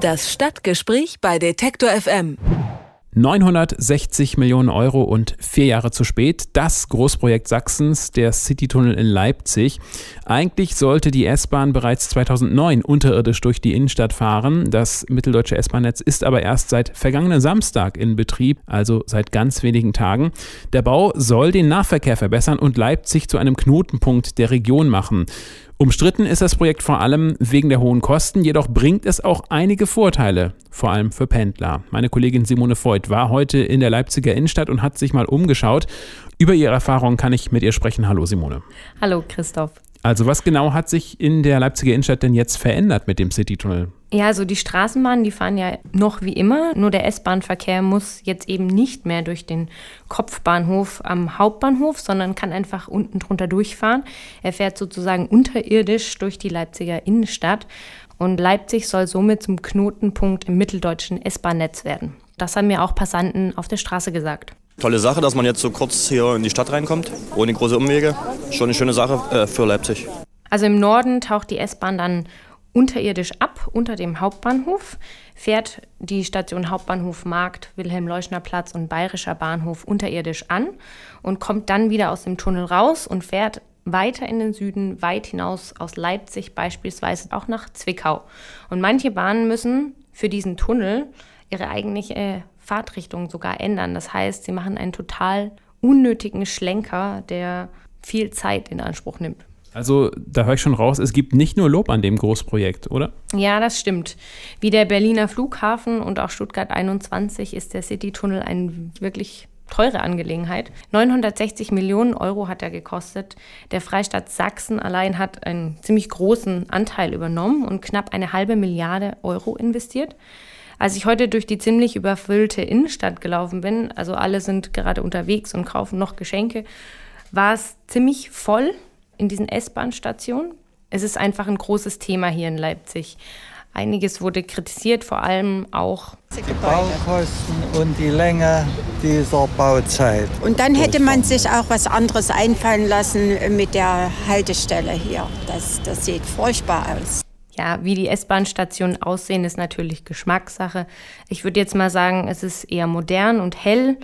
Das Stadtgespräch bei Detektor FM. 960 Millionen Euro und vier Jahre zu spät. Das Großprojekt Sachsens, der Citytunnel in Leipzig. Eigentlich sollte die S-Bahn bereits 2009 unterirdisch durch die Innenstadt fahren. Das mitteldeutsche S-Bahn-Netz ist aber erst seit vergangenen Samstag in Betrieb, also seit ganz wenigen Tagen. Der Bau soll den Nahverkehr verbessern und Leipzig zu einem Knotenpunkt der Region machen. Umstritten ist das Projekt vor allem wegen der hohen Kosten, jedoch bringt es auch einige Vorteile, vor allem für Pendler. Meine Kollegin Simone Voigt war heute in der Leipziger Innenstadt und hat sich mal umgeschaut. Über ihre Erfahrungen kann ich mit ihr sprechen. Hallo Simone. Hallo Christoph. Also was genau hat sich in der Leipziger Innenstadt denn jetzt verändert mit dem Citytunnel? Ja, also die Straßenbahnen, die fahren ja noch wie immer, nur der S-Bahn-Verkehr muss jetzt eben nicht mehr durch den Kopfbahnhof am Hauptbahnhof, sondern kann einfach unten drunter durchfahren. Er fährt sozusagen unterirdisch durch die Leipziger Innenstadt und Leipzig soll somit zum Knotenpunkt im mitteldeutschen S-Bahn-Netz werden. Das haben mir auch Passanten auf der Straße gesagt. Tolle Sache, dass man jetzt so kurz hier in die Stadt reinkommt, ohne große Umwege. Schon eine schöne Sache äh, für Leipzig. Also im Norden taucht die S-Bahn dann unterirdisch ab unter dem Hauptbahnhof, fährt die Station Hauptbahnhof Markt, Wilhelm-Leuschner-Platz und Bayerischer Bahnhof unterirdisch an und kommt dann wieder aus dem Tunnel raus und fährt weiter in den Süden, weit hinaus aus Leipzig beispielsweise auch nach Zwickau. Und manche Bahnen müssen für diesen Tunnel ihre eigentliche Fahrtrichtung sogar ändern. Das heißt, sie machen einen total unnötigen Schlenker, der viel Zeit in Anspruch nimmt. Also da höre ich schon raus, es gibt nicht nur Lob an dem Großprojekt, oder? Ja, das stimmt. Wie der Berliner Flughafen und auch Stuttgart 21 ist der Citytunnel ein wirklich teure Angelegenheit. 960 Millionen Euro hat er gekostet. Der Freistaat Sachsen allein hat einen ziemlich großen Anteil übernommen und knapp eine halbe Milliarde Euro investiert. Als ich heute durch die ziemlich überfüllte Innenstadt gelaufen bin, also alle sind gerade unterwegs und kaufen noch Geschenke, war es ziemlich voll in diesen S-Bahn-Stationen. Es ist einfach ein großes Thema hier in Leipzig. Einiges wurde kritisiert, vor allem auch die Baukosten und die Länge dieser Bauzeit. Und dann hätte man sich auch was anderes einfallen lassen mit der Haltestelle hier. Das, das sieht furchtbar aus. Ja, wie die S-Bahn-Stationen aussehen, ist natürlich Geschmackssache. Ich würde jetzt mal sagen, es ist eher modern und hell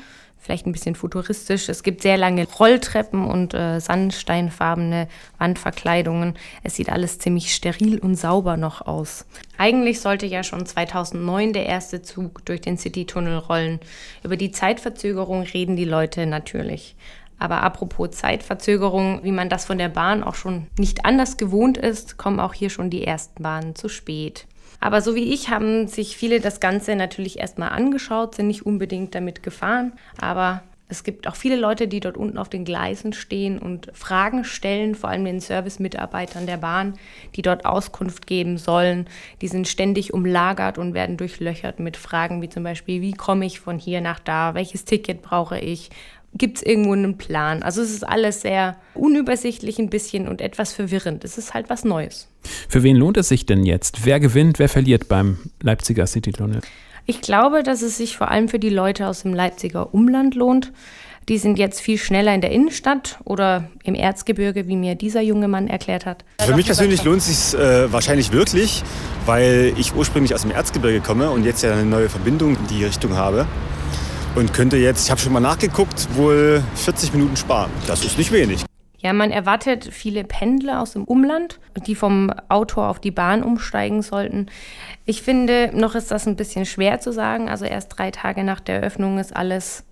vielleicht ein bisschen futuristisch. Es gibt sehr lange Rolltreppen und äh, sandsteinfarbene Wandverkleidungen. Es sieht alles ziemlich steril und sauber noch aus. Eigentlich sollte ja schon 2009 der erste Zug durch den Citytunnel rollen. Über die Zeitverzögerung reden die Leute natürlich. Aber apropos Zeitverzögerung, wie man das von der Bahn auch schon nicht anders gewohnt ist, kommen auch hier schon die ersten Bahnen zu spät. Aber so wie ich haben sich viele das Ganze natürlich erstmal angeschaut, sind nicht unbedingt damit gefahren. Aber es gibt auch viele Leute, die dort unten auf den Gleisen stehen und Fragen stellen, vor allem den Service-Mitarbeitern der Bahn, die dort Auskunft geben sollen. Die sind ständig umlagert und werden durchlöchert mit Fragen wie zum Beispiel, wie komme ich von hier nach da, welches Ticket brauche ich, gibt es irgendwo einen Plan. Also es ist alles sehr unübersichtlich ein bisschen und etwas verwirrend. Es ist halt was Neues. Für wen lohnt es sich denn jetzt? Wer gewinnt, wer verliert beim Leipziger City-Tunnel? Ich glaube, dass es sich vor allem für die Leute aus dem Leipziger Umland lohnt. Die sind jetzt viel schneller in der Innenstadt oder im Erzgebirge, wie mir dieser junge Mann erklärt hat. Für mich persönlich lohnt es sich äh, wahrscheinlich wirklich, weil ich ursprünglich aus dem Erzgebirge komme und jetzt ja eine neue Verbindung in die Richtung habe und könnte jetzt, ich habe schon mal nachgeguckt, wohl 40 Minuten sparen. Das ist nicht wenig. Ja, man erwartet viele Pendler aus dem Umland, die vom Auto auf die Bahn umsteigen sollten. Ich finde, noch ist das ein bisschen schwer zu sagen. Also erst drei Tage nach der Eröffnung ist alles.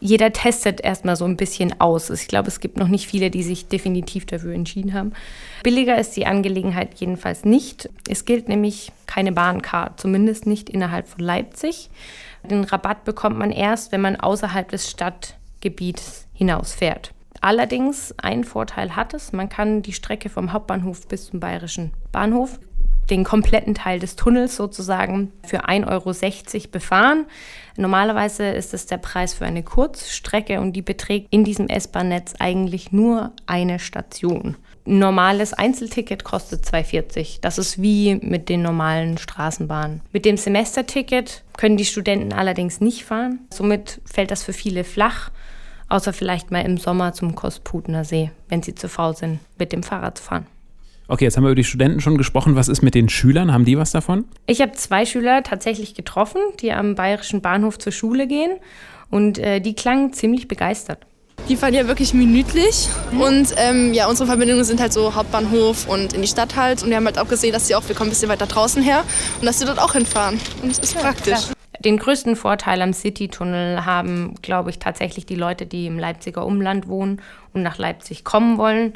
Jeder testet erstmal so ein bisschen aus. Ich glaube, es gibt noch nicht viele, die sich definitiv dafür entschieden haben. Billiger ist die Angelegenheit jedenfalls nicht. Es gilt nämlich keine Bahncard, zumindest nicht innerhalb von Leipzig. Den Rabatt bekommt man erst, wenn man außerhalb des Stadtgebiets hinausfährt. Allerdings, ein Vorteil hat es, man kann die Strecke vom Hauptbahnhof bis zum Bayerischen Bahnhof, den kompletten Teil des Tunnels sozusagen, für 1,60 Euro befahren. Normalerweise ist es der Preis für eine Kurzstrecke und die beträgt in diesem S-Bahn-Netz eigentlich nur eine Station. Ein normales Einzelticket kostet 2,40. Das ist wie mit den normalen Straßenbahnen. Mit dem Semesterticket können die Studenten allerdings nicht fahren. Somit fällt das für viele flach Außer vielleicht mal im Sommer zum Kosputener See, wenn sie zu faul sind, mit dem Fahrrad zu fahren. Okay, jetzt haben wir über die Studenten schon gesprochen. Was ist mit den Schülern? Haben die was davon? Ich habe zwei Schüler tatsächlich getroffen, die am bayerischen Bahnhof zur Schule gehen und äh, die klangen ziemlich begeistert. Die fahren ja wirklich minütlich und ähm, ja, unsere Verbindungen sind halt so Hauptbahnhof und in die Stadt halt und wir haben halt auch gesehen, dass sie auch, wir kommen ein bisschen weiter draußen her und dass sie dort auch hinfahren und es ist ja, praktisch. Klar. Den größten Vorteil am Citytunnel haben, glaube ich, tatsächlich die Leute, die im Leipziger Umland wohnen und nach Leipzig kommen wollen.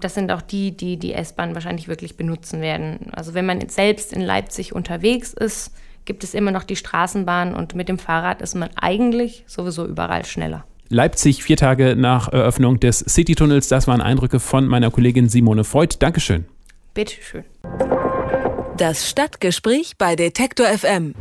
Das sind auch die, die die S-Bahn wahrscheinlich wirklich benutzen werden. Also wenn man selbst in Leipzig unterwegs ist, gibt es immer noch die Straßenbahn und mit dem Fahrrad ist man eigentlich sowieso überall schneller. Leipzig, vier Tage nach Eröffnung des Citytunnels. Das waren Eindrücke von meiner Kollegin Simone Freud. Dankeschön. Bitteschön. Das Stadtgespräch bei Detektor FM.